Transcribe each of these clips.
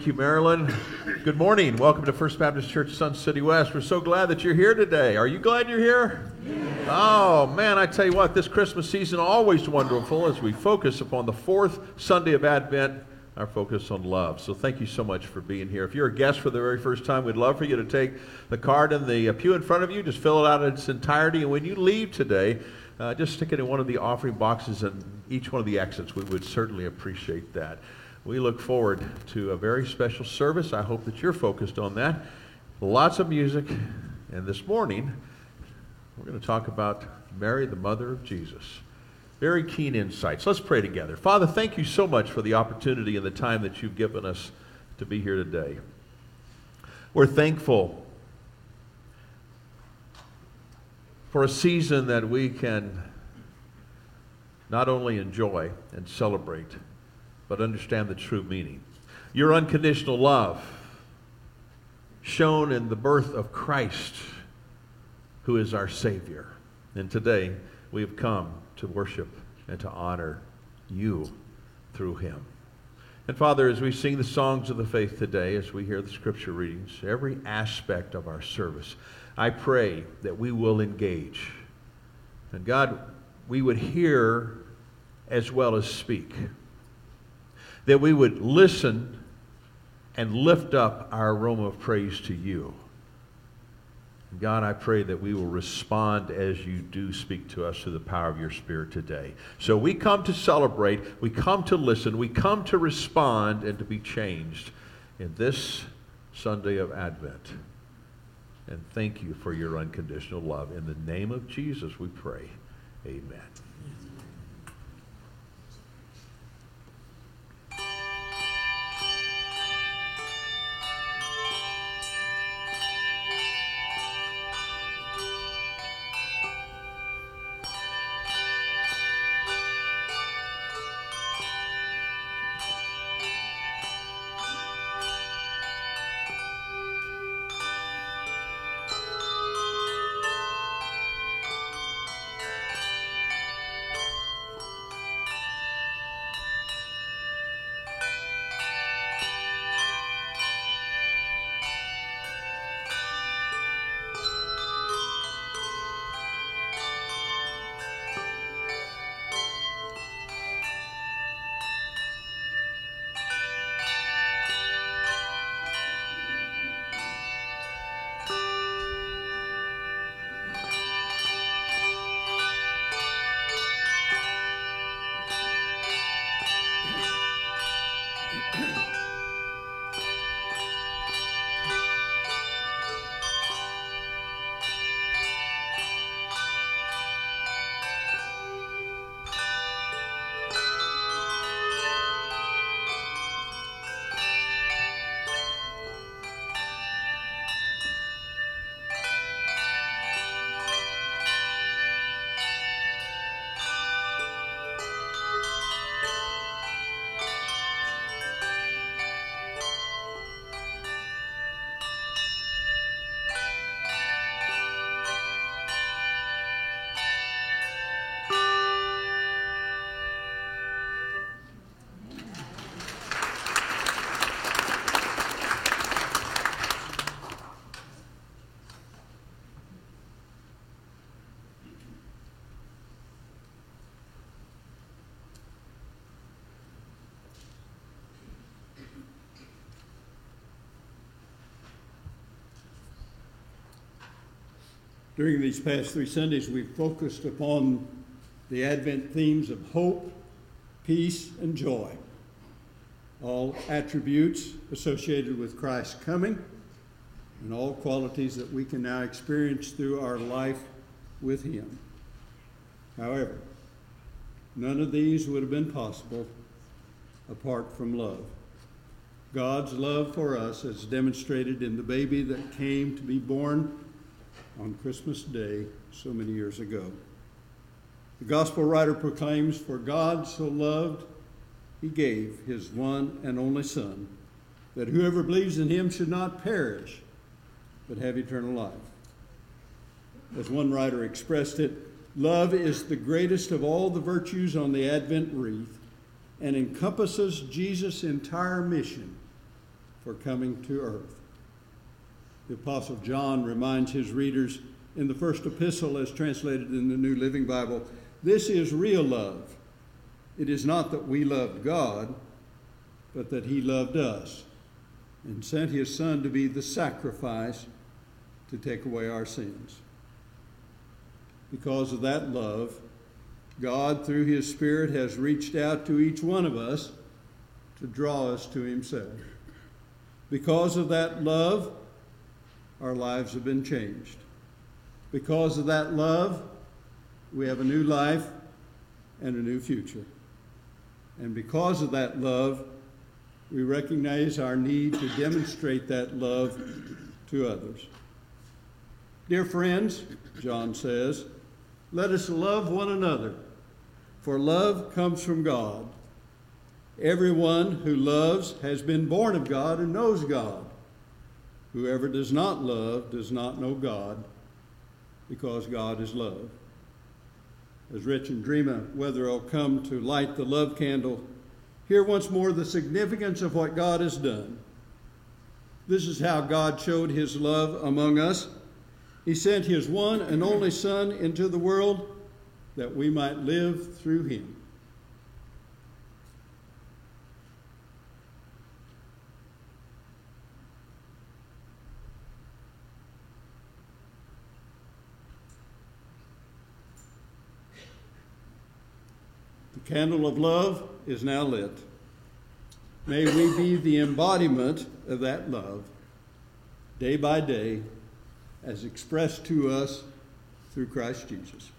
Thank you, Marilyn. Good morning. Welcome to First Baptist Church, Sun City West. We're so glad that you're here today. Are you glad you're here? Oh, man, I tell you what, this Christmas season always wonderful as we focus upon the fourth Sunday of Advent, our focus on love. So thank you so much for being here. If you're a guest for the very first time, we'd love for you to take the card in the uh, pew in front of you, just fill it out in its entirety, and when you leave today, uh, just stick it in one of the offering boxes and each one of the exits. We would certainly appreciate that. We look forward to a very special service. I hope that you're focused on that. Lots of music. And this morning, we're going to talk about Mary, the mother of Jesus. Very keen insights. Let's pray together. Father, thank you so much for the opportunity and the time that you've given us to be here today. We're thankful for a season that we can not only enjoy and celebrate, but understand the true meaning. Your unconditional love, shown in the birth of Christ, who is our Savior. And today we have come to worship and to honor you through him. And Father, as we sing the songs of the faith today, as we hear the scripture readings, every aspect of our service, I pray that we will engage. And God, we would hear as well as speak. That we would listen and lift up our aroma of praise to you. God, I pray that we will respond as you do speak to us through the power of your Spirit today. So we come to celebrate, we come to listen, we come to respond and to be changed in this Sunday of Advent. And thank you for your unconditional love. In the name of Jesus, we pray. Amen. During these past three Sundays, we've focused upon the Advent themes of hope, peace, and joy, all attributes associated with Christ's coming, and all qualities that we can now experience through our life with Him. However, none of these would have been possible apart from love. God's love for us, as demonstrated in the baby that came to be born on Christmas Day so many years ago. The gospel writer proclaims, For God so loved, he gave his one and only Son, that whoever believes in him should not perish, but have eternal life. As one writer expressed it, love is the greatest of all the virtues on the Advent wreath and encompasses Jesus' entire mission for coming to earth the Apostle John reminds his readers in the first epistle, as translated in the New Living Bible this is real love. It is not that we loved God, but that he loved us and sent his Son to be the sacrifice to take away our sins. Because of that love, God, through his Spirit, has reached out to each one of us to draw us to himself. Because of that love, our lives have been changed. Because of that love, we have a new life and a new future. And because of that love, we recognize our need to demonstrate that love to others. Dear friends, John says, let us love one another, for love comes from God. Everyone who loves has been born of God and knows God. Whoever does not love does not know God, because God is love. As Rich and Dreama Wetherill come to light the love candle, hear once more the significance of what God has done. This is how God showed his love among us. He sent his one and only Son into the world that we might live through him. Candle of love is now lit. May we be the embodiment of that love day by day as expressed to us through Christ Jesus.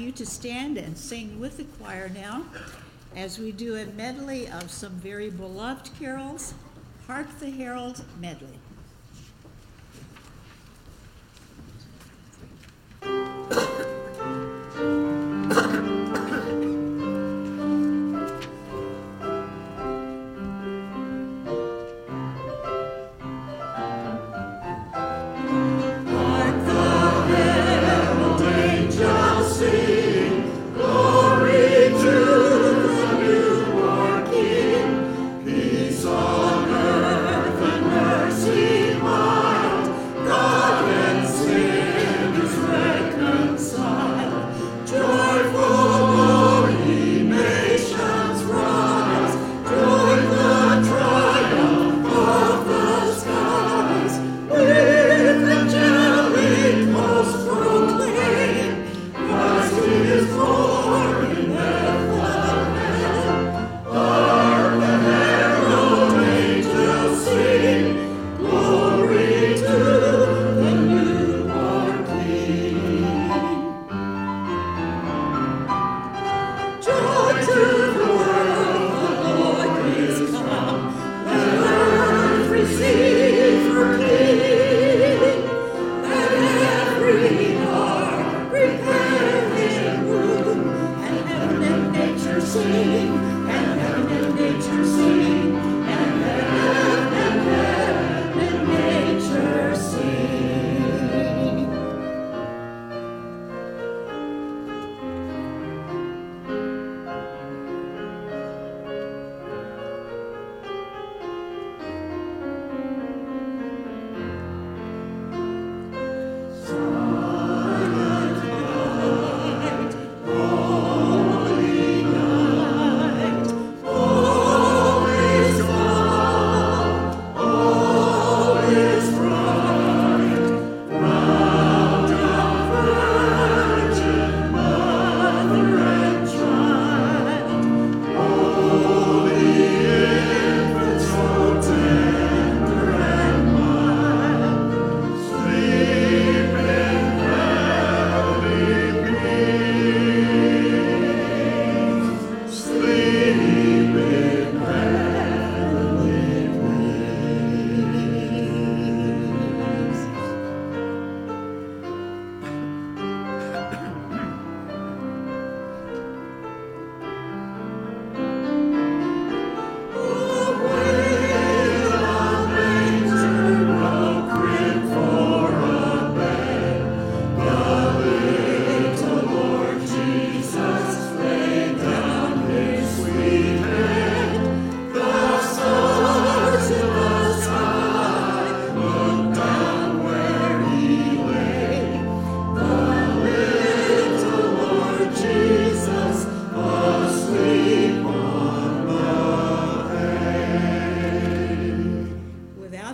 You to stand and sing with the choir now as we do a medley of some very beloved carols, Hark the Herald Medley.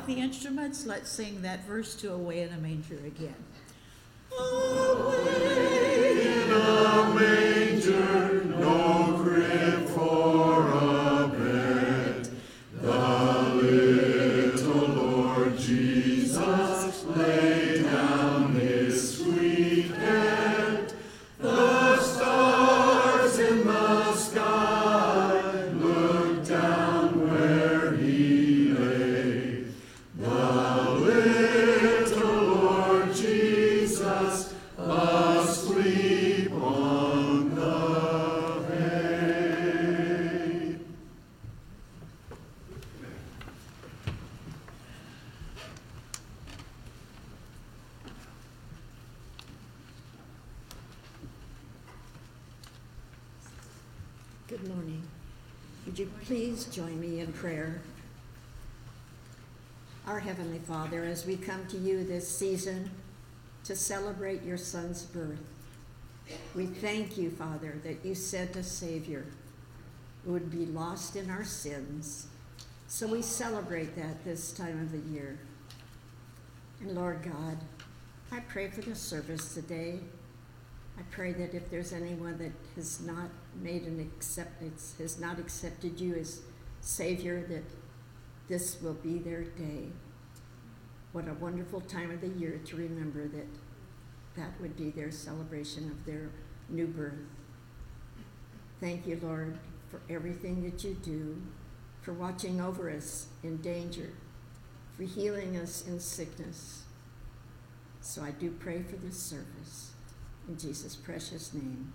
the instruments, let's sing that verse to Away in a Manger again. Away in a Manger. Father, as we come to you this season to celebrate your Son's birth, we thank you, Father, that you sent a Savior who would be lost in our sins. So we celebrate that this time of the year. And Lord God, I pray for the service today. I pray that if there's anyone that has not made an acceptance, has not accepted you as Savior, that this will be their day. What a wonderful time of the year to remember that that would be their celebration of their new birth. Thank you, Lord, for everything that you do, for watching over us in danger, for healing us in sickness. So I do pray for this service. In Jesus' precious name,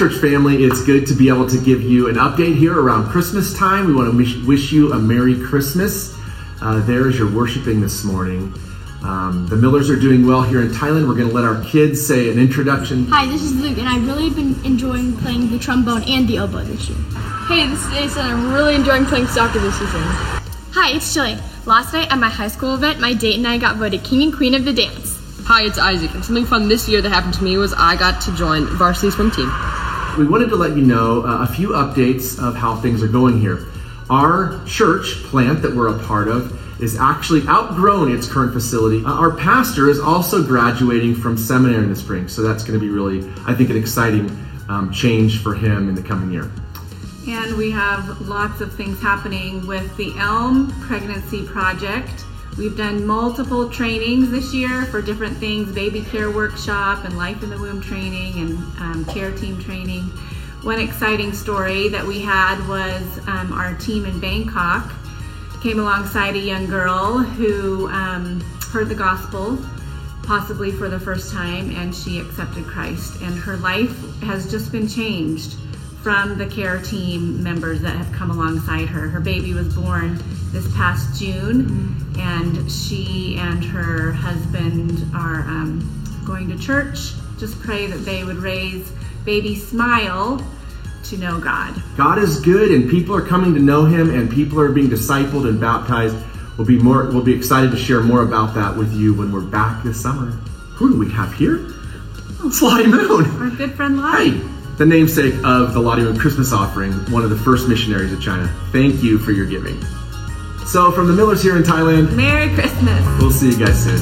church family. It's good to be able to give you an update here around Christmas time. We want to wish, wish you a Merry Christmas. Uh, there as you're worshiping this morning. Um, the Millers are doing well here in Thailand. We're going to let our kids say an introduction. Hi, this is Luke, and I've really been enjoying playing the trombone and the oboe this year. Hey, this is Jason. I'm really enjoying playing soccer this season. Hi, it's Chili. Last night at my high school event, my date and I got voted king and queen of the dance. Hi, it's Isaac. And something fun this year that happened to me was I got to join varsity swim team. We wanted to let you know uh, a few updates of how things are going here. Our church plant that we're a part of is actually outgrown its current facility. Uh, our pastor is also graduating from seminary in the spring, so that's going to be really, I think, an exciting um, change for him in the coming year. And we have lots of things happening with the Elm Pregnancy Project. We've done multiple trainings this year for different things baby care workshop and life in the womb training and um, care team training. One exciting story that we had was um, our team in Bangkok came alongside a young girl who um, heard the gospel possibly for the first time and she accepted Christ and her life has just been changed from the care team members that have come alongside her. Her baby was born this past June, and she and her husband are um, going to church. Just pray that they would raise baby Smile to know God. God is good, and people are coming to know Him, and people are being discipled and baptized. We'll be more. We'll be excited to share more about that with you when we're back this summer. Who do we have here? It's Lottie Moon. Our good friend Lottie. Hey, the namesake of the Lottie Moon Christmas offering, one of the first missionaries of China. Thank you for your giving. So from the Millers here in Thailand, Merry Christmas. We'll see you guys soon.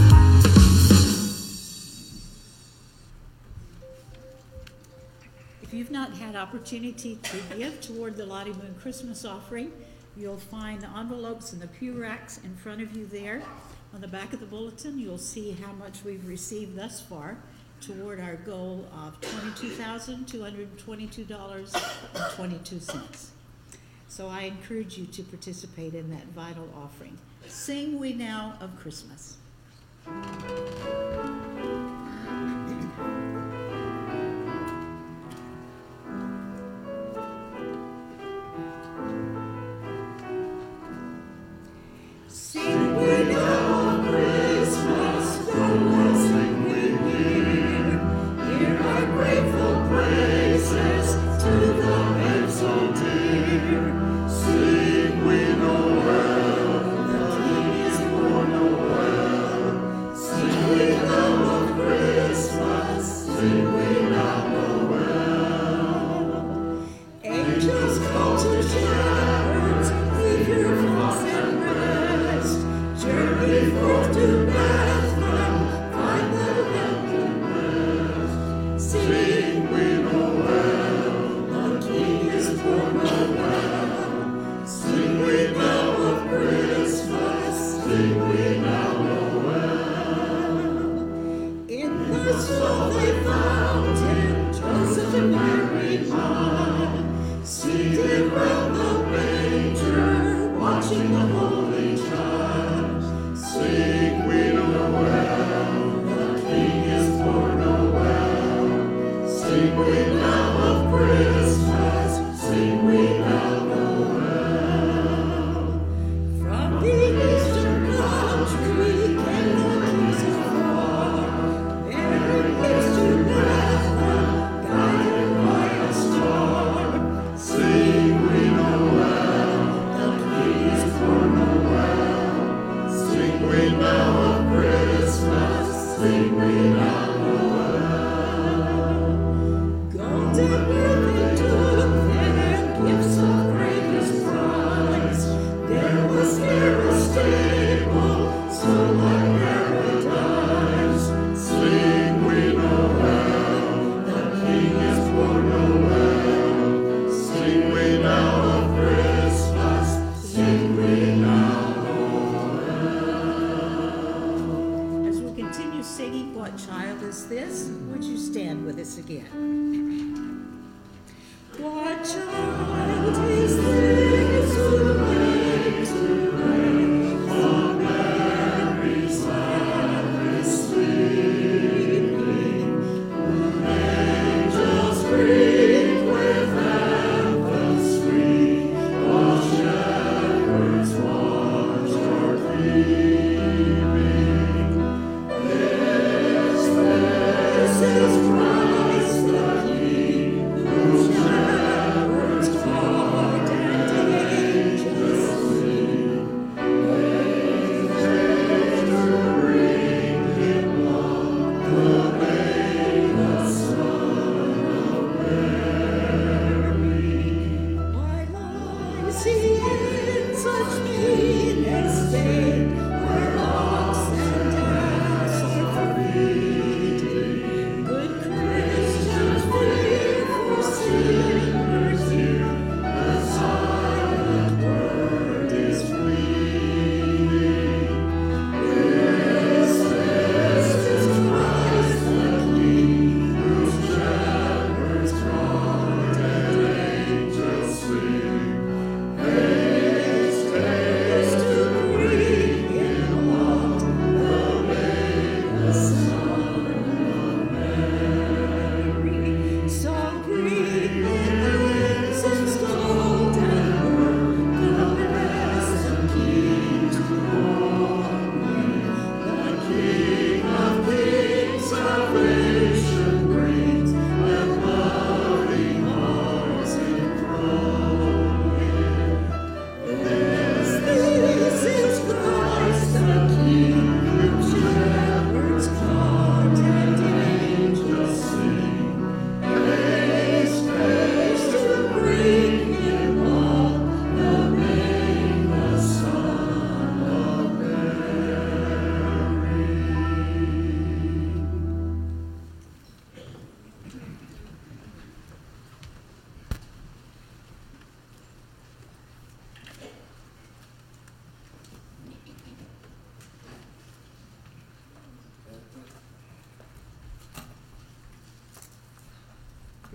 If you've not had opportunity to give toward the Lottie Moon Christmas offering, you'll find the envelopes and the pew racks in front of you there. On the back of the bulletin, you'll see how much we've received thus far toward our goal of $22,222.22. So I encourage you to participate in that vital offering. Sing we now of Christmas. Sing we now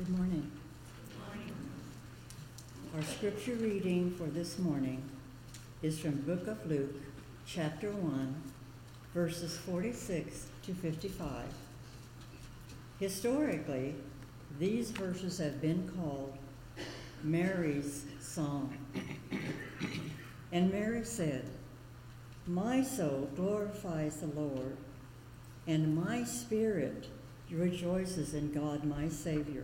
Good morning. Our scripture reading for this morning is from Book of Luke, chapter 1, verses 46 to 55. Historically, these verses have been called Mary's Song. And Mary said, My soul glorifies the Lord, and my spirit rejoices in God my Savior,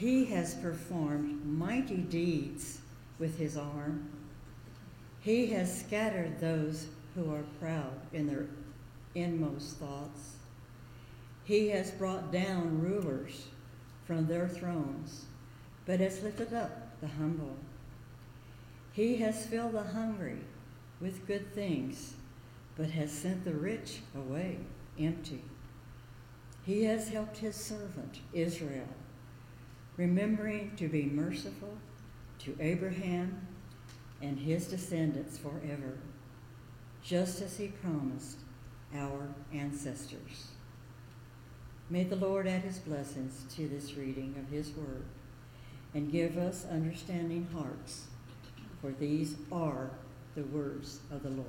He has performed mighty deeds with his arm. He has scattered those who are proud in their inmost thoughts. He has brought down rulers from their thrones, but has lifted up the humble. He has filled the hungry with good things, but has sent the rich away empty. He has helped his servant Israel, remembering to be merciful to Abraham and his descendants forever, just as he promised our ancestors. May the Lord add his blessings to this reading of his word and give us understanding hearts, for these are the words of the Lord.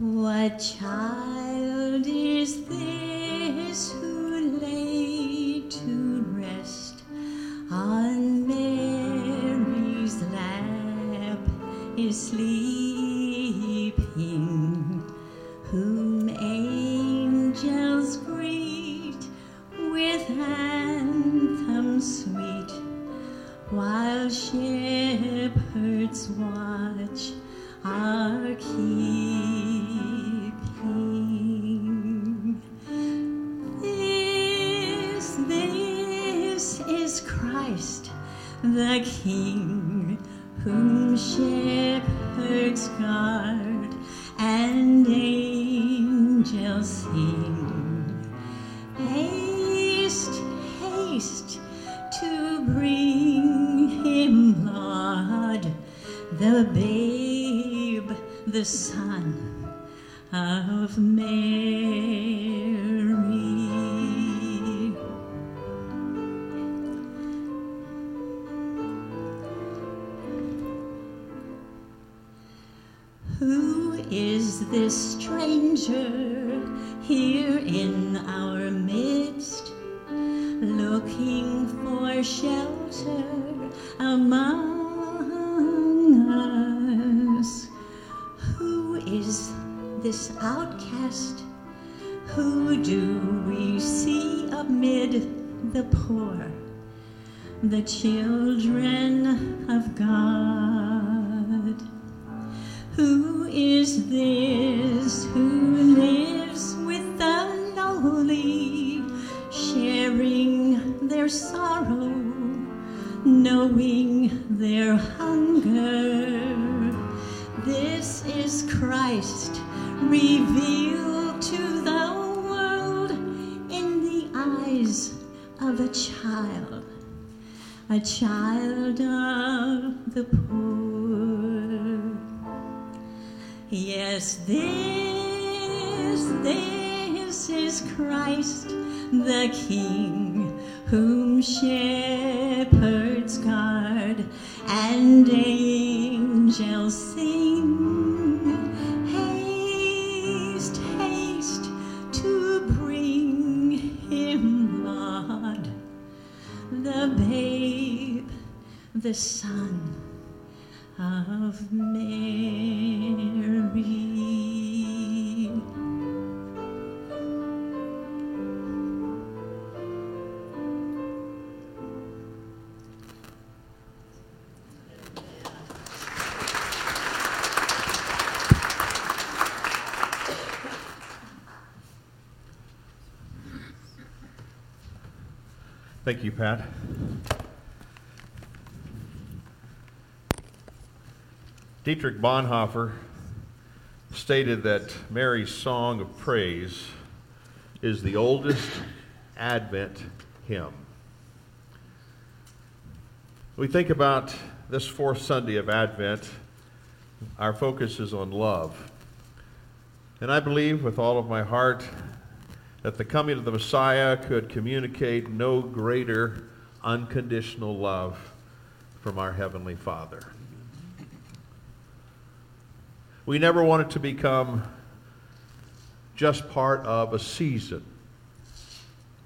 What child is this who Son of Mary. Thank you, Pat. Dietrich Bonhoeffer stated that Mary's song of praise is the oldest Advent hymn. We think about this fourth Sunday of Advent, our focus is on love. And I believe with all of my heart that the coming of the Messiah could communicate no greater unconditional love from our Heavenly Father. We never want it to become just part of a season,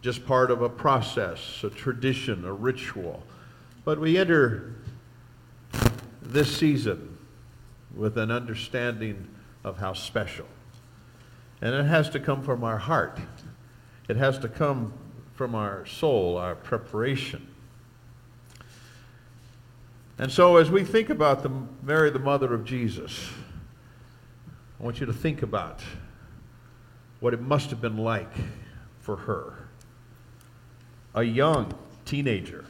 just part of a process, a tradition, a ritual. But we enter this season with an understanding of how special. And it has to come from our heart. It has to come from our soul, our preparation. And so, as we think about the, Mary, the mother of Jesus, I want you to think about what it must have been like for her. A young teenager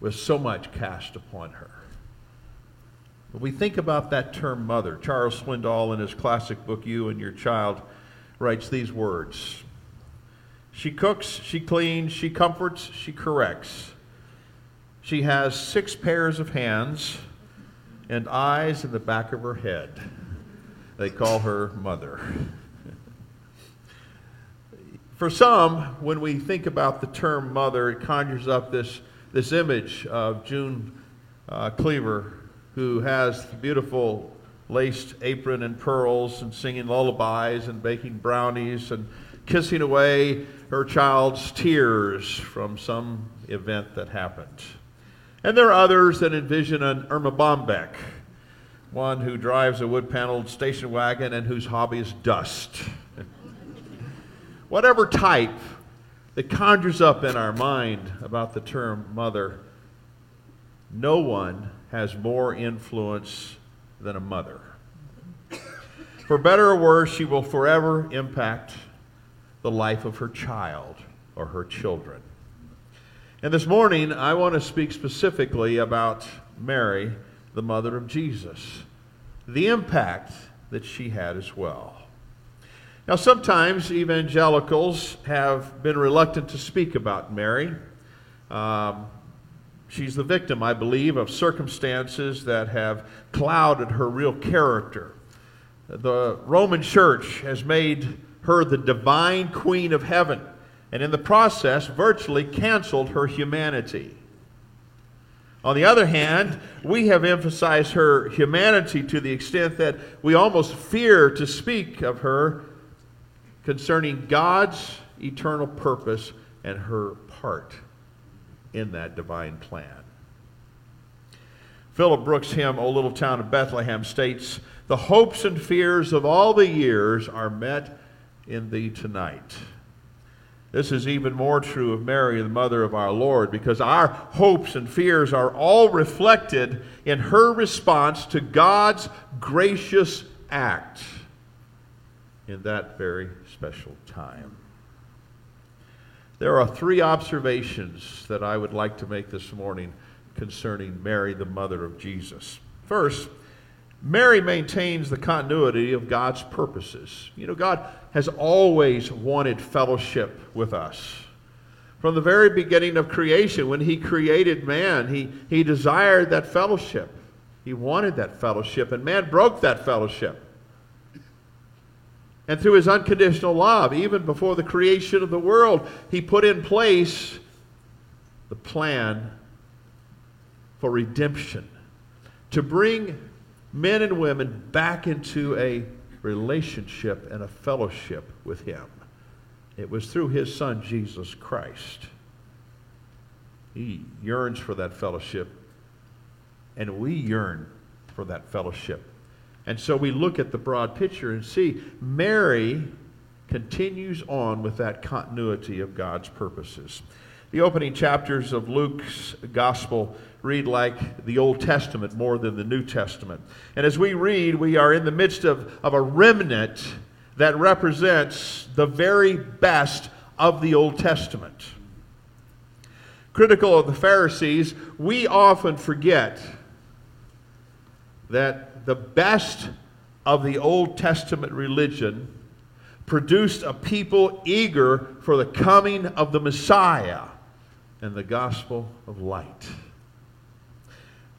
with so much cast upon her. When we think about that term mother, Charles Swindoll in his classic book, You and Your Child, writes these words She cooks, she cleans, she comforts, she corrects. She has six pairs of hands and eyes in the back of her head. They call her mother. For some, when we think about the term mother, it conjures up this, this image of June uh, Cleaver, who has the beautiful laced apron and pearls and singing lullabies and baking brownies and kissing away her child's tears from some event that happened. And there are others that envision an Erma Bombeck, one who drives a wood paneled station wagon and whose hobby is dust. Whatever type that conjures up in our mind about the term mother, no one has more influence than a mother. For better or worse, she will forever impact the life of her child or her children. And this morning, I want to speak specifically about Mary, the mother of Jesus, the impact that she had as well. Now, sometimes evangelicals have been reluctant to speak about Mary. Um, she's the victim, I believe, of circumstances that have clouded her real character. The Roman Church has made her the divine queen of heaven, and in the process, virtually canceled her humanity. On the other hand, we have emphasized her humanity to the extent that we almost fear to speak of her concerning God's eternal purpose and her part in that divine plan. Philip Brooks' hymn, O Little Town of Bethlehem, states The hopes and fears of all the years are met in thee tonight. This is even more true of Mary, the mother of our Lord, because our hopes and fears are all reflected in her response to God's gracious act in that very special time. There are three observations that I would like to make this morning concerning Mary, the mother of Jesus. First, Mary maintains the continuity of God's purposes. You know, God has always wanted fellowship with us. From the very beginning of creation, when He created man, He, he desired that fellowship. He wanted that fellowship, and man broke that fellowship. And through his unconditional love, even before the creation of the world, he put in place the plan for redemption to bring men and women back into a relationship and a fellowship with him. It was through his son, Jesus Christ. He yearns for that fellowship, and we yearn for that fellowship and so we look at the broad picture and see Mary continues on with that continuity of God's purposes. The opening chapters of Luke's gospel read like the Old Testament more than the New Testament. And as we read, we are in the midst of, of a remnant that represents the very best of the Old Testament. Critical of the Pharisees, we often forget that the best of the Old Testament religion produced a people eager for the coming of the Messiah and the gospel of light.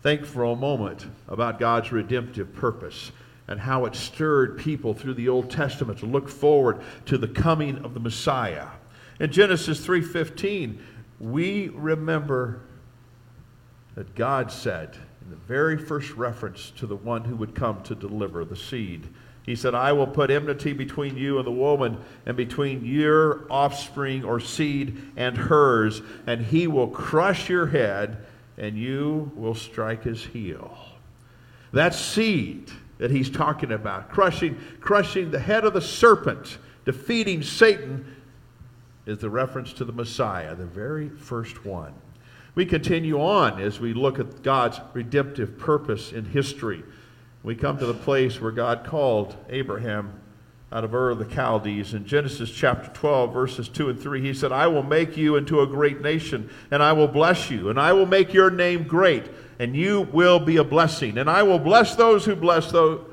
Think for a moment about God's redemptive purpose and how it stirred people through the Old Testament to look forward to the coming of the Messiah. In Genesis 3:15, we remember that God said, in the very first reference to the one who would come to deliver the seed. He said, I will put enmity between you and the woman, and between your offspring or seed and hers, and he will crush your head, and you will strike his heel. That seed that he's talking about, crushing, crushing the head of the serpent, defeating Satan, is the reference to the Messiah, the very first one. We continue on as we look at God's redemptive purpose in history. We come to the place where God called Abraham out of Ur of the Chaldees. In Genesis chapter 12, verses 2 and 3, he said, I will make you into a great nation, and I will bless you, and I will make your name great, and you will be a blessing. And I will bless those who bless those,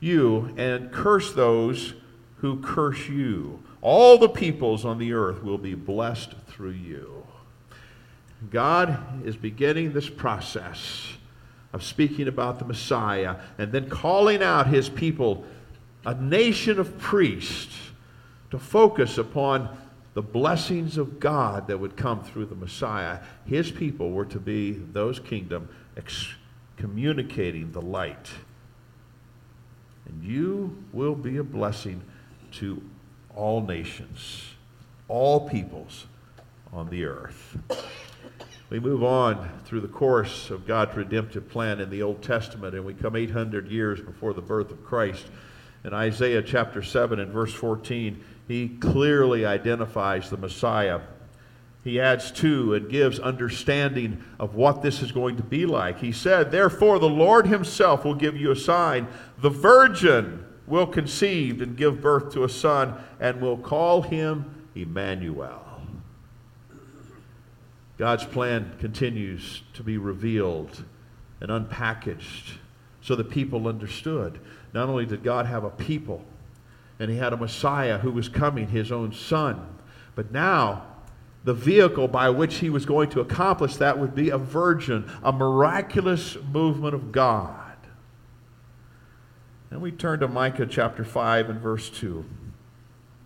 you, and curse those who curse you. All the peoples on the earth will be blessed through you. God is beginning this process of speaking about the Messiah and then calling out his people, a nation of priests, to focus upon the blessings of God that would come through the Messiah. His people were to be those kingdom ex- communicating the light And you will be a blessing to all nations, all peoples on the earth. We move on through the course of God's redemptive plan in the Old Testament, and we come 800 years before the birth of Christ. In Isaiah chapter 7 and verse 14, he clearly identifies the Messiah. He adds to and gives understanding of what this is going to be like. He said, Therefore, the Lord himself will give you a sign. The virgin will conceive and give birth to a son, and will call him Emmanuel. God's plan continues to be revealed and unpackaged so that people understood. Not only did God have a people, and he had a Messiah who was coming, his own son, but now the vehicle by which he was going to accomplish that would be a virgin, a miraculous movement of God. And we turn to Micah chapter 5 and verse 2.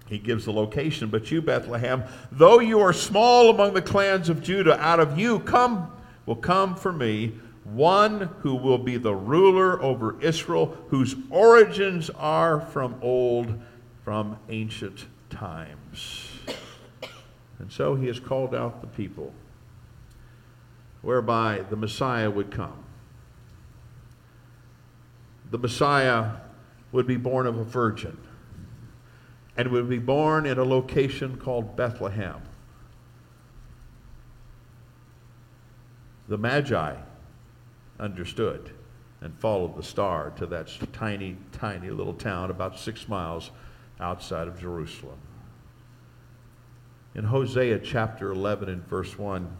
He gives the location, but you, Bethlehem, though you are small among the clans of Judah, out of you come will come for me one who will be the ruler over Israel, whose origins are from old, from ancient times. And so he has called out the people, whereby the Messiah would come. The Messiah would be born of a virgin and would be born in a location called Bethlehem. The Magi understood and followed the star to that tiny, tiny little town about six miles outside of Jerusalem. In Hosea chapter 11 and verse 1,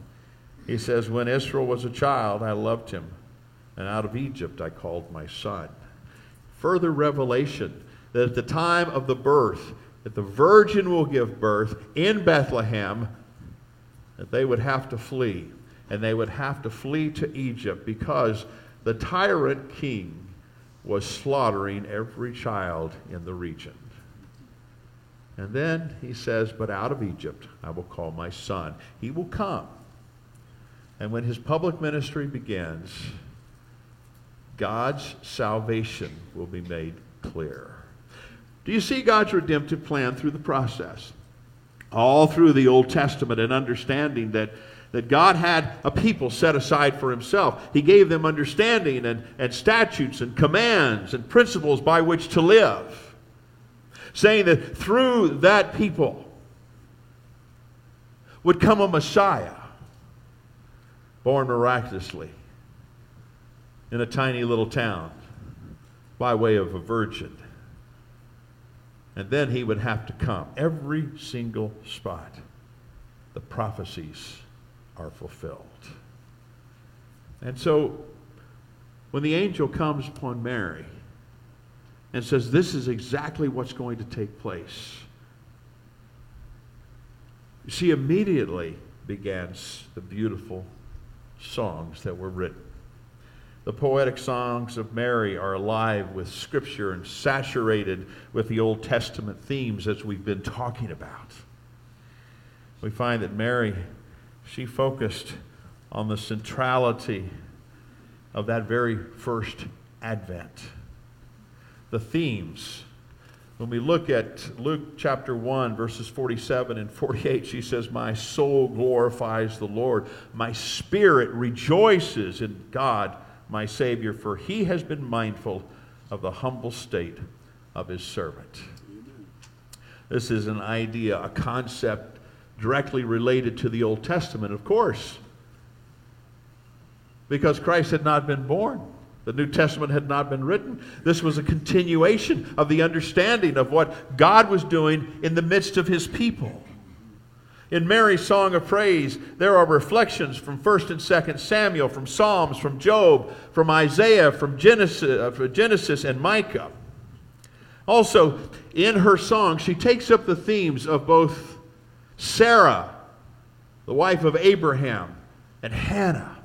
he says, When Israel was a child, I loved him, and out of Egypt I called my son. Further revelation that at the time of the birth, that the virgin will give birth in Bethlehem, that they would have to flee. And they would have to flee to Egypt because the tyrant king was slaughtering every child in the region. And then he says, But out of Egypt I will call my son. He will come. And when his public ministry begins, God's salvation will be made clear. Do you see God's redemptive plan through the process? All through the Old Testament and understanding that, that God had a people set aside for himself. He gave them understanding and, and statutes and commands and principles by which to live. Saying that through that people would come a Messiah born miraculously in a tiny little town by way of a virgin and then he would have to come. Every single spot, the prophecies are fulfilled. And so, when the angel comes upon Mary and says, This is exactly what's going to take place, she immediately begins the beautiful songs that were written. The poetic songs of Mary are alive with Scripture and saturated with the Old Testament themes as we've been talking about. We find that Mary, she focused on the centrality of that very first Advent. The themes. When we look at Luke chapter 1, verses 47 and 48, she says, My soul glorifies the Lord. My spirit rejoices in God my Savior, for he has been mindful of the humble state of his servant. This is an idea, a concept directly related to the Old Testament, of course, because Christ had not been born. The New Testament had not been written. This was a continuation of the understanding of what God was doing in the midst of his people. In Mary's song of praise, there are reflections from 1st and 2nd Samuel, from Psalms, from Job, from Isaiah, from Genesis, uh, Genesis and Micah. Also, in her song, she takes up the themes of both Sarah, the wife of Abraham, and Hannah.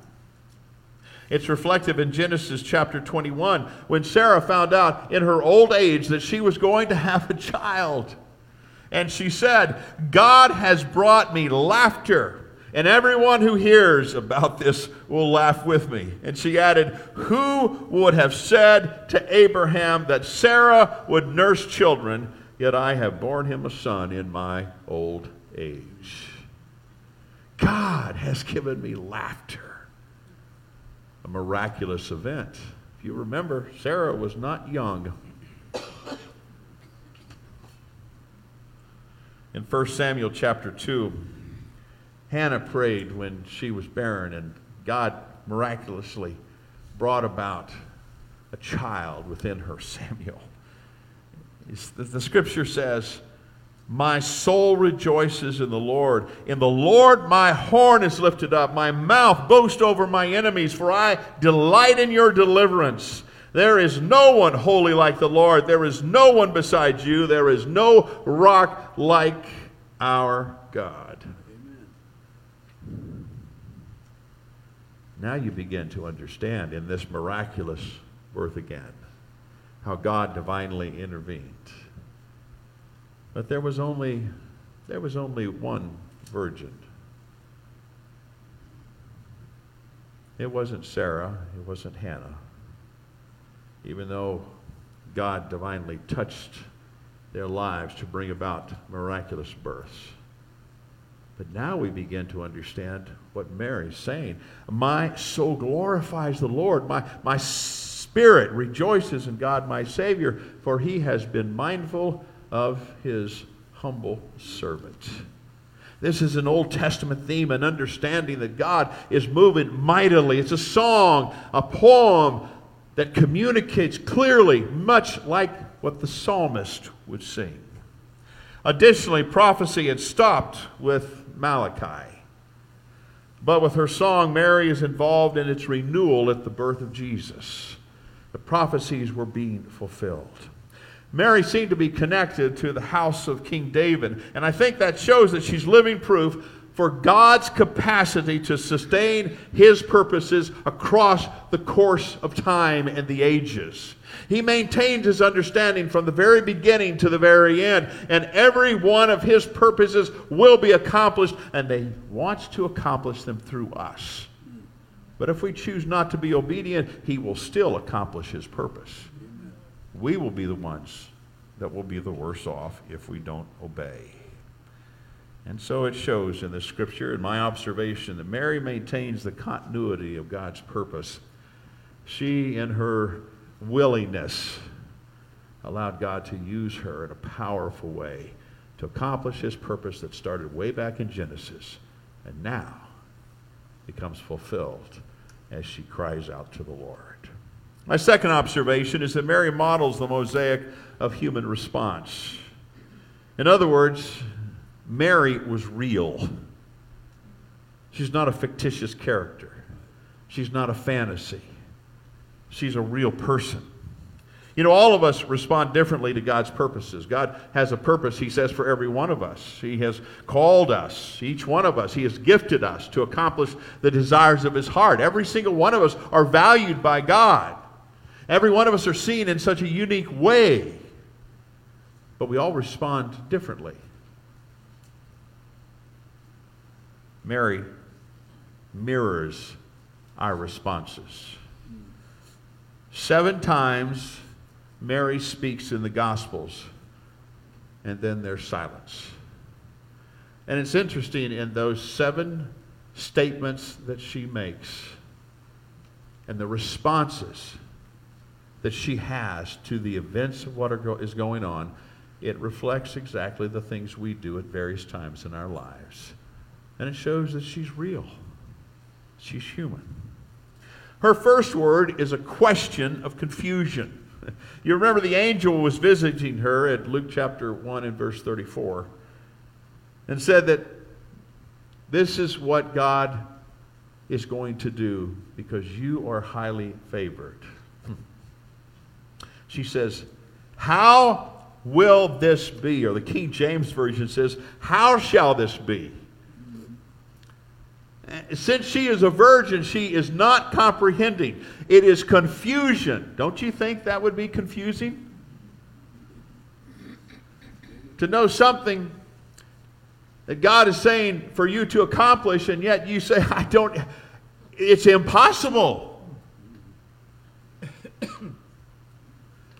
It's reflective in Genesis chapter 21 when Sarah found out in her old age that she was going to have a child. And she said, God has brought me laughter And everyone who hears about this will laugh with me. And she added, Who would have said to Abraham that Sarah would nurse children, yet I have borne him a son in my old age? God has given me laughter. A miraculous event. If you remember, Sarah was not young. In 1 Samuel chapter 2, Hannah prayed when she was barren, and God miraculously brought about a child within her, Samuel. The, scripture says, My soul rejoices in the Lord. In the Lord my horn is lifted up. My mouth boasts over my enemies, for I delight in your deliverance. There is no one holy like the Lord. There is no one beside you. There is no rock like our God. Now you begin to understand in this miraculous birth again how God divinely intervened. But there was only there was only one virgin. It wasn't Sarah, it wasn't Hannah. Even though God divinely touched their lives to bring about miraculous births. But now we begin to understand what Mary's saying. My soul glorifies the Lord. My, my spirit rejoices in God my Savior, for he has been mindful of his humble servant. This is an Old Testament theme, an understanding that God is moving mightily. It's a song, a poem that communicates clearly, much like what the psalmist would sing. Additionally, prophecy had stopped with Malachi. But with her song, Mary is involved in its renewal at the birth of Jesus. The prophecies were being fulfilled. Mary seemed to be connected to the house of King David, and I think that shows that she's living proof for God's capacity to sustain his purposes across the course of time and the ages. He maintained his understanding from the very beginning to the very end, and every one of his purposes will be accomplished, and he wants to accomplish them through us. But if we choose not to be obedient, he will still accomplish his purpose. We will be the ones that will be the worse off if we don't obey. And so it shows in the scripture, in my observation, that Mary maintains the continuity of God's purpose. She, in her willingness, allowed God to use her in a powerful way to accomplish his purpose that started way back in Genesis and now becomes fulfilled as she cries out to the Lord. My second observation is that Mary models the mosaic of human response. In other words, Mary was real. She's not a fictitious character. She's not a fantasy. She's a real person. You know, all of us respond differently to God's purposes. God has a purpose, He says, for every one of us. He has called us, each one of us. He has gifted us to accomplish the desires of His heart. Every single one of us are valued by God. Every one of us are seen in such a unique way. But we all respond differently. Mary mirrors our responses. Seven times Mary speaks in the Gospels, and then there's silence. And it's interesting in those seven statements that she makes and the responses that she has to the events of what is going on, it reflects exactly the things we do at various times in our lives. And it shows that she's real. She's human. Her first word is a question of confusion. You remember the angel was visiting her at Luke chapter 1 and verse 34 and said that this is what God is going to do because you are highly favored. She says, How will this be? Or the King James Version says, How shall this be? Since she is a virgin, she is not comprehending. It is confusion. Don't you think that would be confusing? To know something that God is saying for you to accomplish, and yet you say, I don't, it's impossible.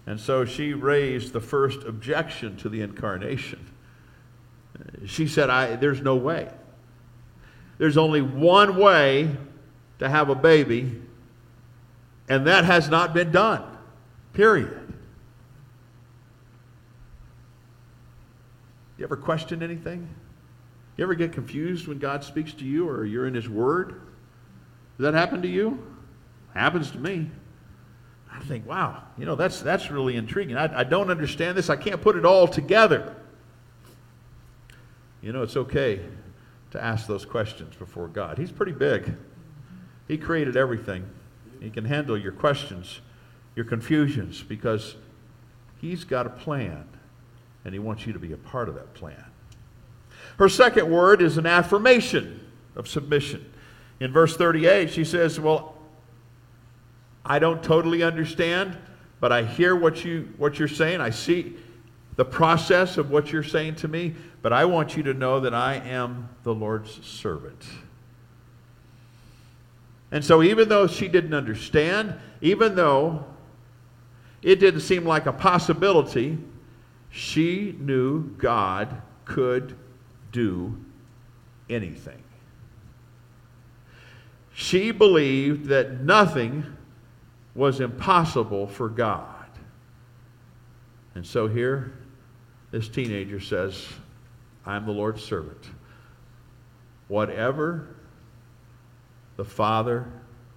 And so she raised the first objection to the incarnation. She said, I, There's no way. There's only one way to have a baby, and that has not been done. Period. You ever question anything? You ever get confused when God speaks to you or you're in His Word? Does that happen to you? Happens to me. I think, wow, you know, that's, that's really intriguing. I, I don't understand this. I can't put it all together. You know, it's okay to ask those questions before God. He's pretty big, He created everything. He can handle your questions, your confusions, because He's got a plan, and He wants you to be a part of that plan. Her second word is an affirmation of submission. In verse 38, she says, Well, I don't totally understand, but I hear what, you, what you're saying. I see the process of what you're saying to me, but I want you to know that I am the Lord's servant. And so, even though she didn't understand, even though it didn't seem like a possibility, she knew God could do anything. She believed that nothing was impossible for God. And so here, this teenager says, I'm the Lord's servant. Whatever the Father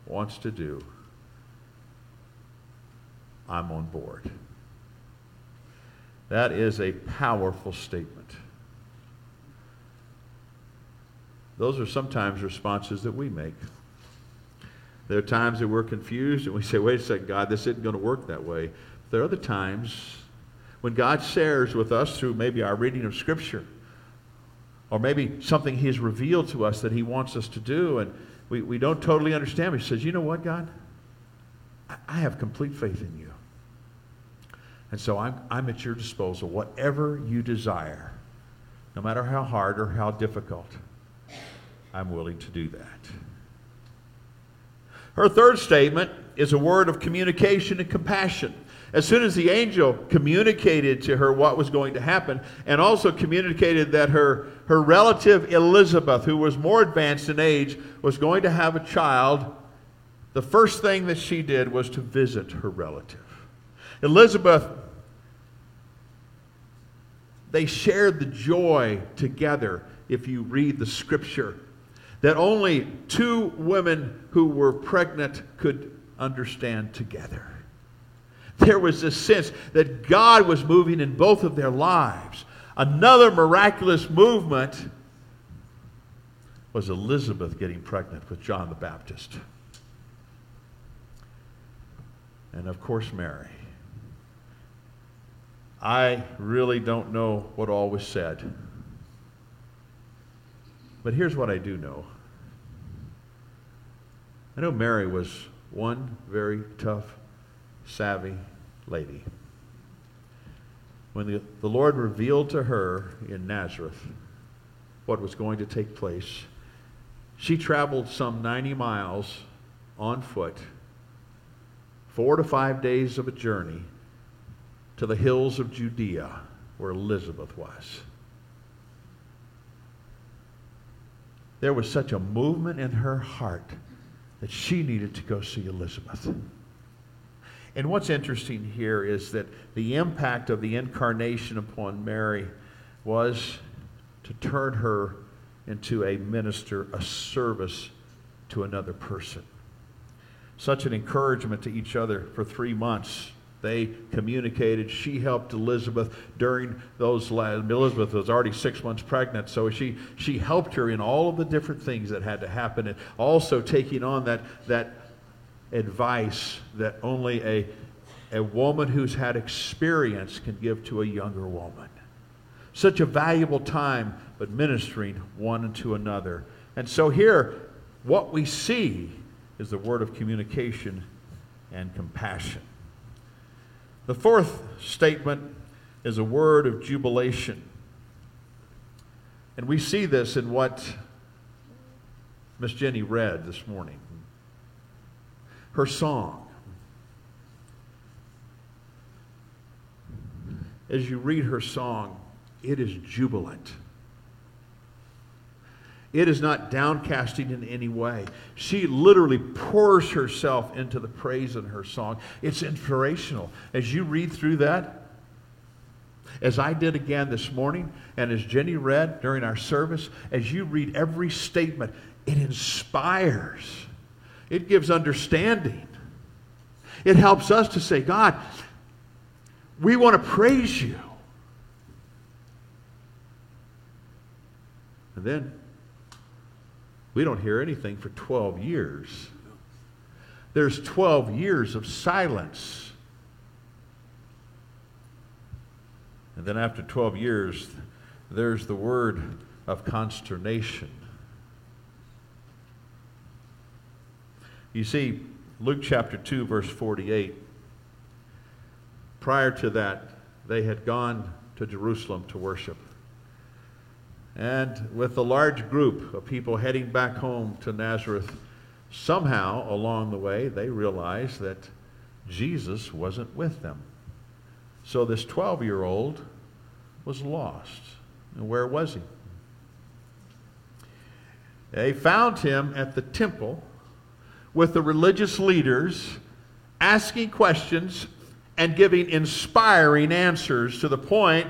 wants to do, I'm on board. That is a powerful statement. Those are sometimes responses that we make. There are times that we're confused and we say, wait a second, God, this isn't going to work that way. There are other times when God shares with us through maybe our reading of Scripture or maybe something He has revealed to us that He wants us to do, and we, we don't totally understand. He says, You know what, God? I, I have complete faith in you. And so I'm, I'm at your disposal. Whatever you desire, no matter how hard or how difficult, I'm willing to do that. Her third statement is a word of communication and compassion. As soon as the angel communicated to her what was going to happen, and also communicated that her, her relative Elizabeth, who was more advanced in age, was going to have a child, the first thing that she did was to visit her relative. Elizabeth, they shared the joy together if you read the scripture that only two women who were pregnant could understand together. There was this sense that God was moving in both of their lives. Another miraculous movement was Elizabeth getting pregnant with John the Baptist. And of course, Mary. I really don't know what all was said. But here's what I do know I know Mary was one very tough, savvy lady. When the, the Lord revealed to her in Nazareth what was going to take place, she traveled some 90 miles on foot, four to five days of a journey to the hills of Judea where Elizabeth was. There was such a movement in her heart that she needed to go see Elizabeth. And what's interesting here is that the impact of the incarnation upon Mary was to turn her into a minister, a service to another person. Such an encouragement to each other for three months they communicated. She helped Elizabeth during those. Last. Elizabeth was already six months pregnant, so she she helped her in all of the different things that had to happen, and also taking on that that advice that only a a woman who's had experience can give to a younger woman. Such a valuable time, but ministering one to another. And so here, what we see is the word of communication and compassion. The fourth statement is a word of jubilation. And we see this in what Miss Jenny read this morning. Her song. As you read her song, it is jubilant. It is not downcasting in any way. She literally pours herself into the praise in her song. It's inspirational. As you read through that, as I did again this morning, and as Jenny read during our service, as you read every statement, it inspires, it gives understanding. It helps us to say, God, we want to praise you. And then we don't hear anything for 12 years. There's 12 years of silence. And then after 12 years, there's the word of consternation. You see, Luke chapter 2, verse 48, prior to that, they had gone to Jerusalem to worship. And with a large group of people heading back home to Nazareth, somehow along the way, they realized that Jesus wasn't with them. So this 12 year old was lost. And where was he? They found him at the temple with the religious leaders asking questions and giving inspiring answers to the point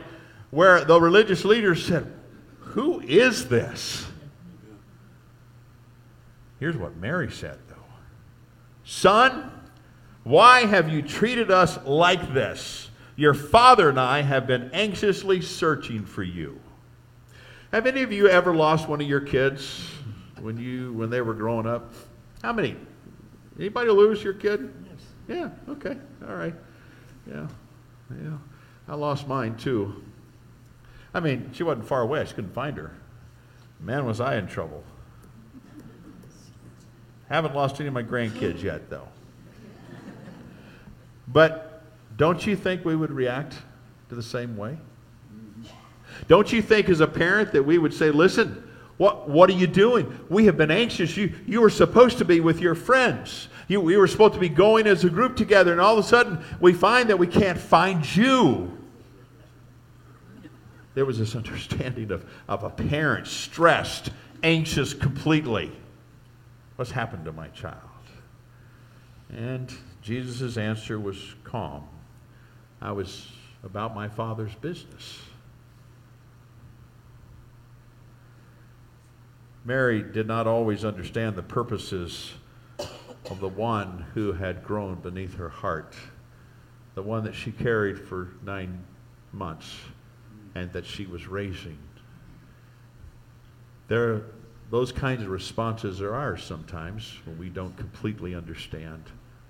where the religious leaders said, Who is this? Here's what Mary said, though Son, why have you treated us like this? Your father and I have been anxiously searching for you. Have any of you ever lost one of your kids when you when they were growing up? How many? Anybody lose your kid? Yes. Yeah, okay. All right. Yeah. Yeah. I lost mine too. I mean, she wasn't far away. Just couldn't find her. Man, was I in trouble. Haven't lost any of my grandkids yet, though. But don't you think we would react to the same way? Don't you think, as a parent, that we would say, listen, what, what are you doing? We have been anxious. You, you were supposed to be with your friends. You, we were supposed to be going as a group together, and all of a sudden we find that we can't find you. There was this understanding of, of a parent stressed, anxious completely. What's happened to my child? And Jesus' answer was calm. I was about my father's business. Mary did not always understand the purposes of the one who had grown beneath her heart, the one that she carried for nine months and that she was raising. There, those kinds of responses there are sometimes when we don't completely understand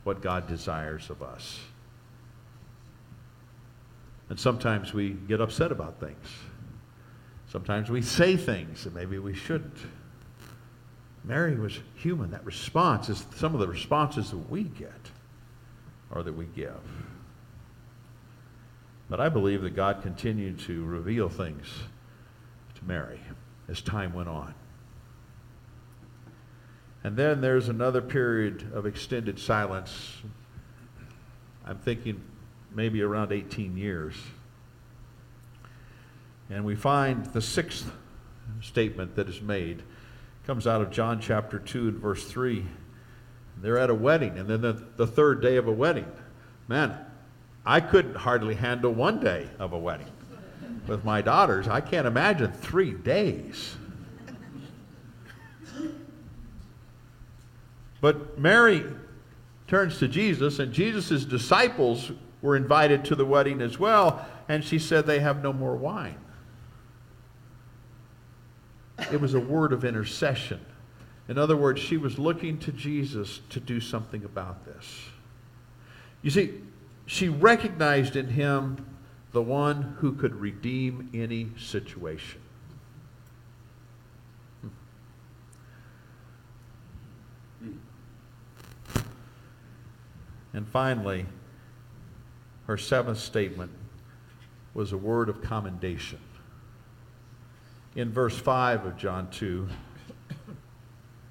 what God desires of us. And sometimes we get upset about things. Sometimes we say things that maybe we shouldn't. Mary was human. That response is some of the responses that we get or that we give. But I believe that God continued to reveal things to Mary as time went on. And then there's another period of extended silence. I'm thinking maybe around 18 years. And we find the sixth statement that is made comes out of John chapter 2 and verse 3. They're at a wedding, and then the, the third day of a wedding. Man, I couldn't hardly handle one day of a wedding with my daughters. I can't imagine three days. But Mary turns to Jesus, and Jesus' disciples were invited to the wedding as well, and she said they have no more wine. It was a word of intercession. In other words, she was looking to Jesus to do something about this. You see, she recognized in him the one who could redeem any situation. And finally, her seventh statement was a word of commendation. in verse 5 of John 2,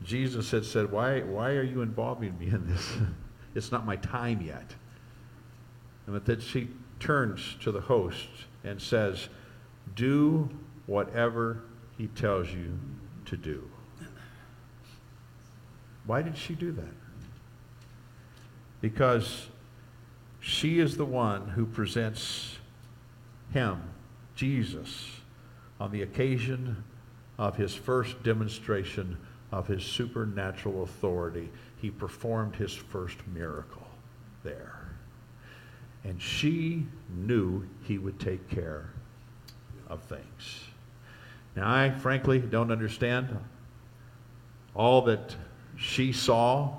Jesus had said, Why, why are you involving me in this? it's not my time yet. And then she turns to the host and says, Do whatever he tells you to do. Why did she do that? Because she is the one who presents him, Jesus, on the occasion of his first demonstration of his supernatural authority. He performed his first miracle there. And she knew he would take care of things. Now, I frankly don't understand all that she saw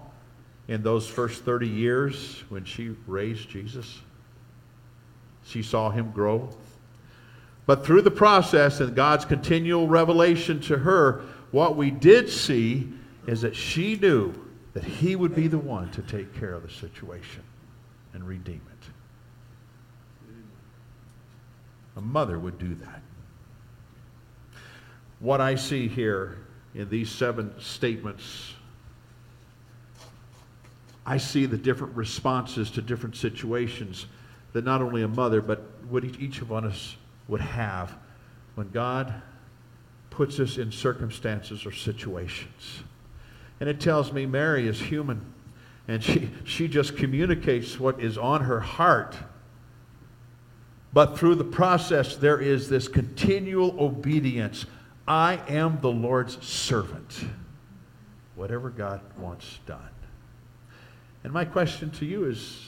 in those first 30 years when she raised Jesus. She saw him grow. But through the process and God's continual revelation to her, what we did see is that she knew that he would be the one to take care of the situation and redeem it. A mother would do that. What I see here in these seven statements, I see the different responses to different situations that not only a mother, but what each of us would have when God puts us in circumstances or situations. And it tells me Mary is human, and she, she just communicates what is on her heart but through the process, there is this continual obedience. I am the Lord's servant. Whatever God wants done. And my question to you is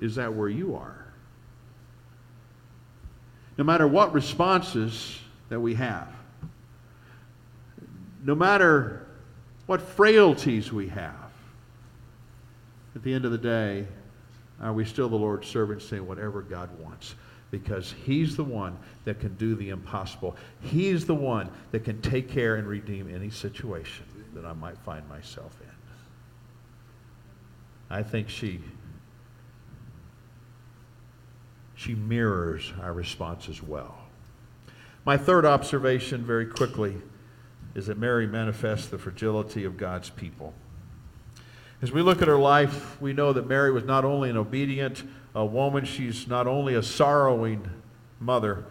is that where you are? No matter what responses that we have, no matter what frailties we have, at the end of the day, are we still the Lord's servants saying whatever God wants? Because He's the one that can do the impossible. He's the one that can take care and redeem any situation that I might find myself in. I think she she mirrors our response as well. My third observation, very quickly, is that Mary manifests the fragility of God's people. As we look at her life, we know that Mary was not only an obedient woman, she's not only a sorrowing mother,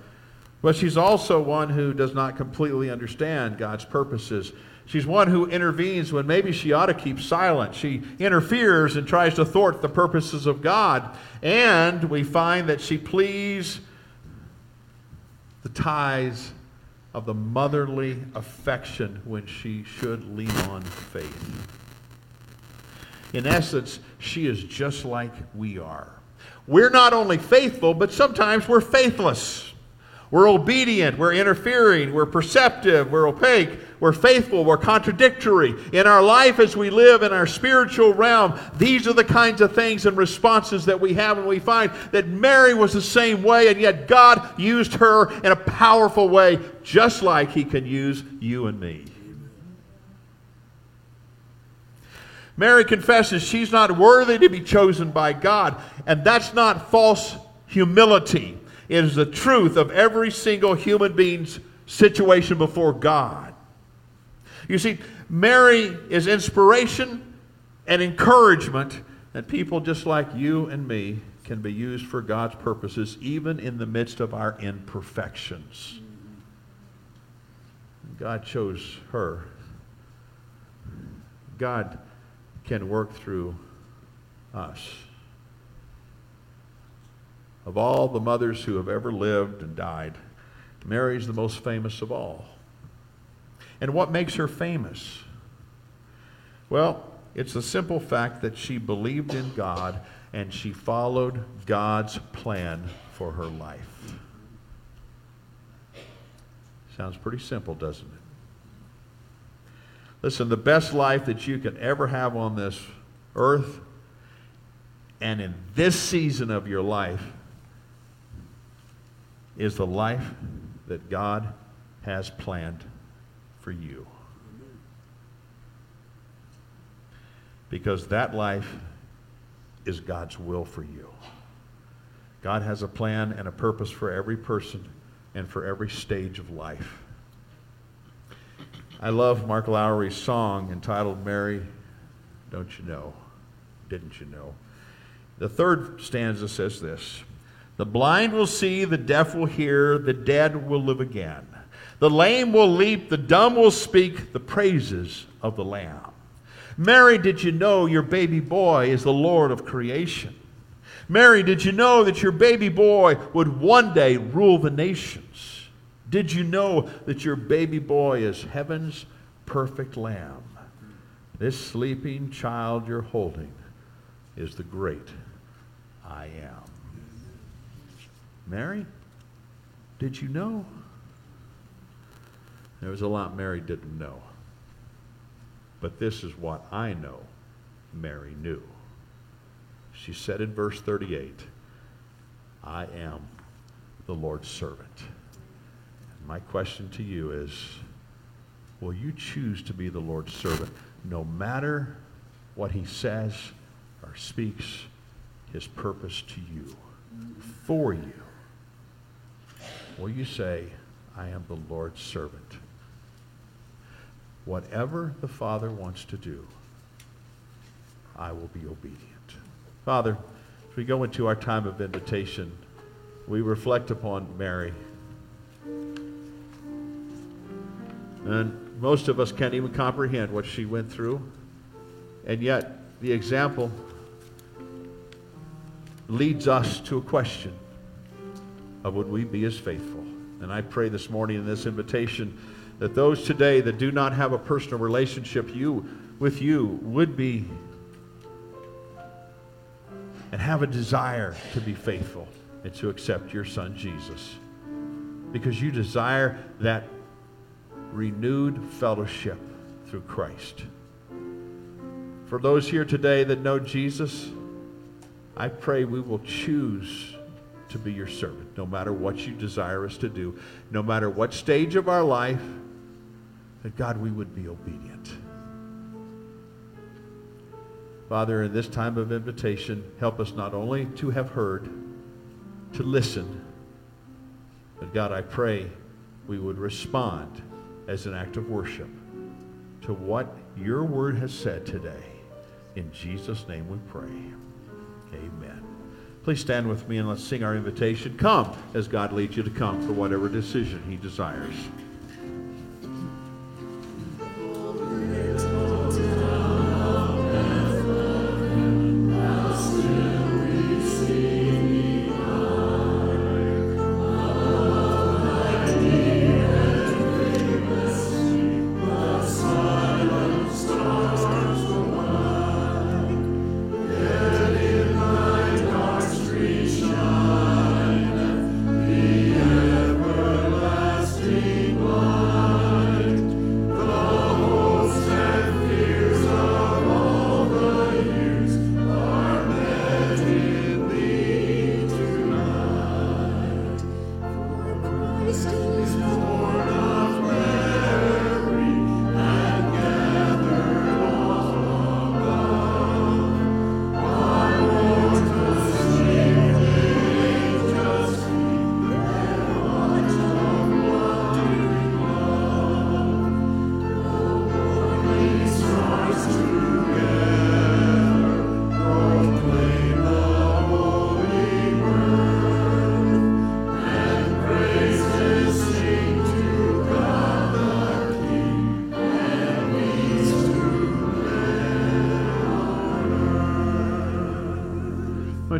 but she's also one who does not completely understand God's purposes. She's one who intervenes when maybe she ought to keep silent. She interferes and tries to thwart the purposes of God. And we find that she pleads the ties of the motherly affection when she should lean on faith. In essence, she is just like we are. We're not only faithful, but sometimes we're faithless. We're obedient, we're interfering, we're perceptive, we're opaque, we're faithful, we're contradictory. In our life as we live in our spiritual realm, these are the kinds of things and responses that we have, and we find that Mary was the same way, and yet God used her in a powerful way, just like He can use you and me. Mary confesses she's not worthy to be chosen by God, and that's not false humility. It is the truth of every single human being's situation before God. You see, Mary is inspiration and encouragement that people just like you and me can be used for God's purposes, even in the midst of our imperfections. God chose her. God can work through us. Of all the mothers who have ever lived and died, Mary's the most famous of all. And what makes her famous? Well, it's the simple fact that she believed in God and she followed God's plan for her life. Sounds pretty simple, doesn't it? Listen, the best life that you can ever have on this earth and in this season of your life is the life that God has planned for you. Because that life is God's will for you. God has a plan and a purpose for every person and for every stage of life. I love Mark Lowry's song entitled Mary, Don't You Know? Didn't You Know? The third stanza says this The blind will see, the deaf will hear, the dead will live again. The lame will leap, the dumb will speak the praises of the Lamb. Mary, did you know your baby boy is the Lord of creation? Mary, did you know that your baby boy would one day rule the nations? Did you know that your baby boy is heaven's perfect lamb? This sleeping child you're holding is the great I am. Mary, did you know? There was a lot Mary didn't know. But this is what I know Mary knew. She said in verse 38, I am the Lord's servant. My question to you is will you choose to be the Lord's servant no matter what he says or speaks his purpose to you, for you? Will you say, I am the Lord's servant? Whatever the Father wants to do, I will be obedient. Father, as we go into our time of invitation, we reflect upon Mary. And most of us can't even comprehend what she went through. And yet, the example leads us to a question of would we be as faithful? And I pray this morning in this invitation that those today that do not have a personal relationship you with you would be and have a desire to be faithful and to accept your son Jesus because you desire that renewed fellowship through Christ. For those here today that know Jesus, I pray we will choose to be your servant, no matter what you desire us to do, no matter what stage of our life, that God, we would be obedient. Father, in this time of invitation, help us not only to have heard, to listen, but God, I pray we would respond as an act of worship to what your word has said today. In Jesus' name we pray. Amen. Please stand with me and let's sing our invitation. Come as God leads you to come for whatever decision he desires.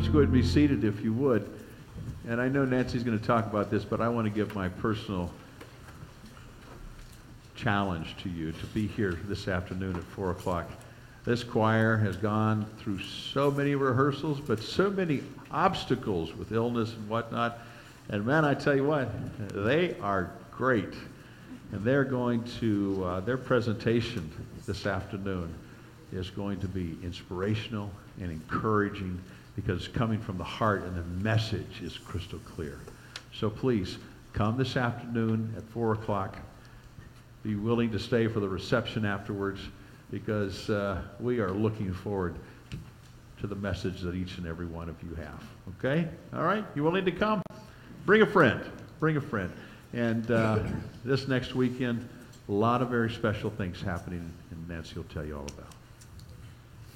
Go ahead and be seated if you would? And I know Nancy's going to talk about this, but I want to give my personal challenge to you to be here this afternoon at 4 o'clock. This choir has gone through so many rehearsals, but so many obstacles with illness and whatnot. And man, I tell you what, they are great. And they're going to, uh, their presentation this afternoon is going to be inspirational and encouraging because coming from the heart and the message is crystal clear. So please come this afternoon at 4 o'clock. Be willing to stay for the reception afterwards because uh, we are looking forward to the message that each and every one of you have. Okay? All right? You willing to come? Bring a friend. Bring a friend. And uh, this next weekend, A lot of very special things happening, and Nancy will tell you all about.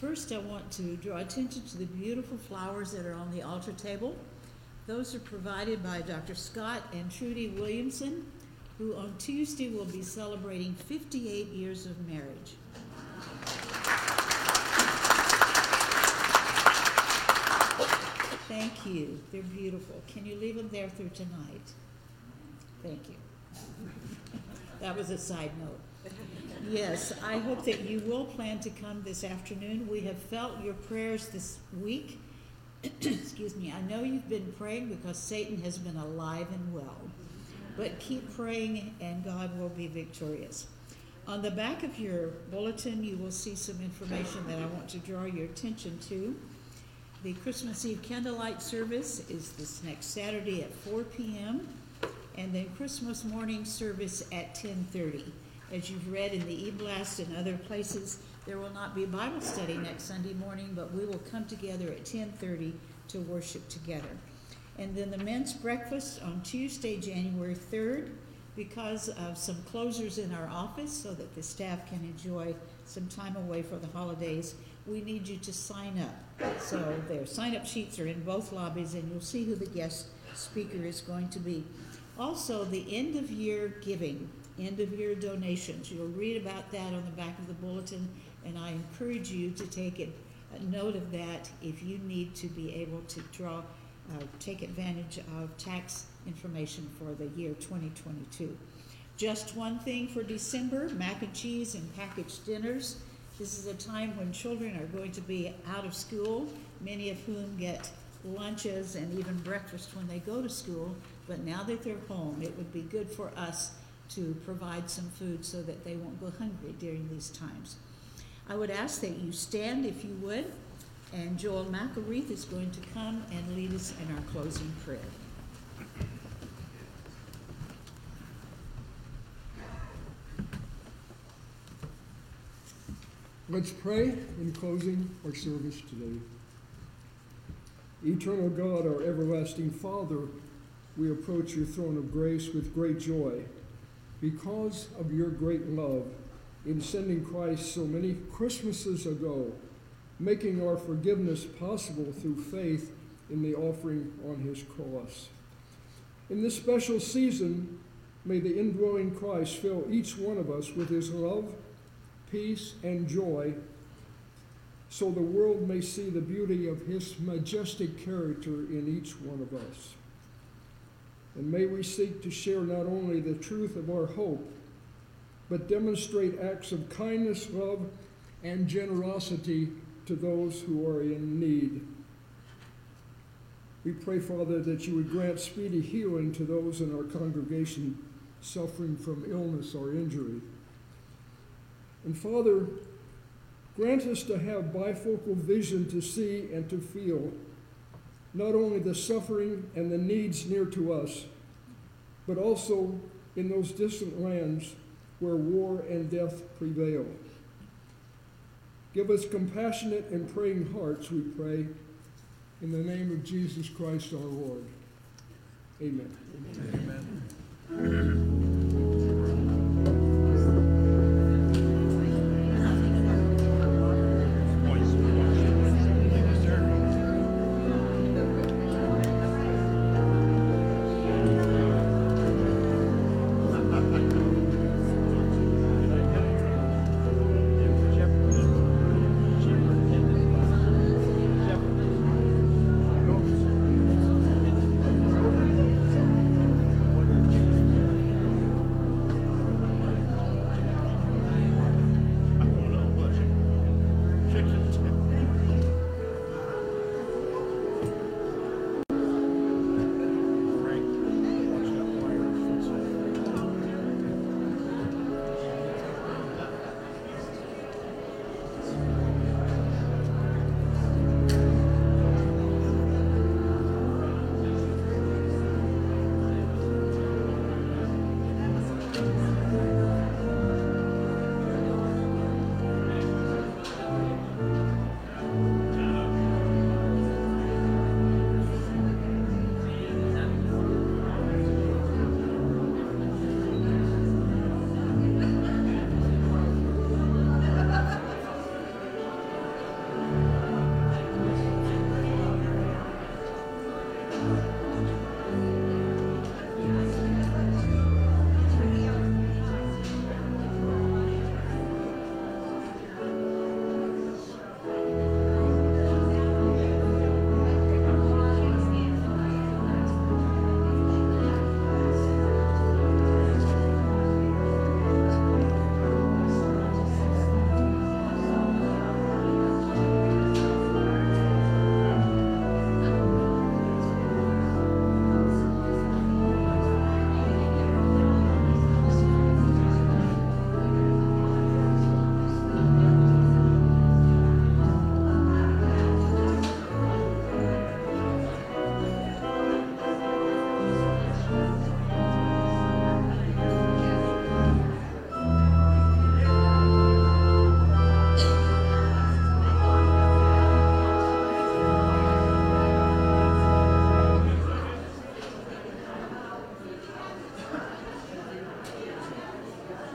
First, I want to draw attention to the beautiful flowers that are on the altar table. Those are provided by Dr. Scott and Trudy Williamson, who on Tuesday will be celebrating 58 years of marriage. Thank you. They're beautiful. Can you leave them there through tonight? Thank you. That was a side note. Yes, I hope that you will plan to come this afternoon. We have felt your prayers this week. Excuse me. I know you've been praying because Satan has been alive and well. But keep praying and God will be victorious. On the back of your bulletin, you will see some information that I want to draw your attention to. The Christmas Eve candlelight service is this next Saturday at 4 p.m. and then Christmas morning service at 10:30. As you've read in the e-blast and other places, there will not be Bible study next Sunday morning, but we will come together at 10:30 to worship together. And then the men's breakfast on Tuesday, January 3rd, because of some closures in our office so that the staff can enjoy some time away for the holidays, we need you to sign up. So their sign-up sheets are in both lobbies, and you'll see who the guest speaker is going to be. Also, the end-of-year giving, end-of-year donations. You'll read about that on the back of the bulletin, and I encourage you to take it, a note of that if you need to be able to draw, uh, take advantage of tax information for the year 2022. Just one thing for December, mac and cheese and packaged dinners. This is a time when children are going to be out of school, many of whom get lunches and even breakfast when they go to school. But now that they're home, it would be good for us to provide some food so that they won't go hungry during these times. I would ask that you stand if you would, and Joel McElreath is going to come and lead us in our closing prayer. Let's pray in closing our service today. Eternal God, our everlasting Father, we approach your throne of grace with great joy because of your great love in sending Christ so many Christmases ago, making our forgiveness possible through faith in the offering on his cross. In this special season, may the indwelling Christ fill each one of us with his love, peace, and joy, so the world may see the beauty of his majestic character in each one of us. And may we seek to share not only the truth of our hope, but demonstrate acts of kindness, love, and generosity to those who are in need. We pray, Father, that you would grant speedy healing to those in our congregation suffering from illness or injury. And Father, grant us to have bifocal vision to see and to feel not only the suffering and the needs near to us, but also in those distant lands where war and death prevail. Give us compassionate and praying hearts, we pray, in the name of Jesus Christ our Lord. Amen. Amen.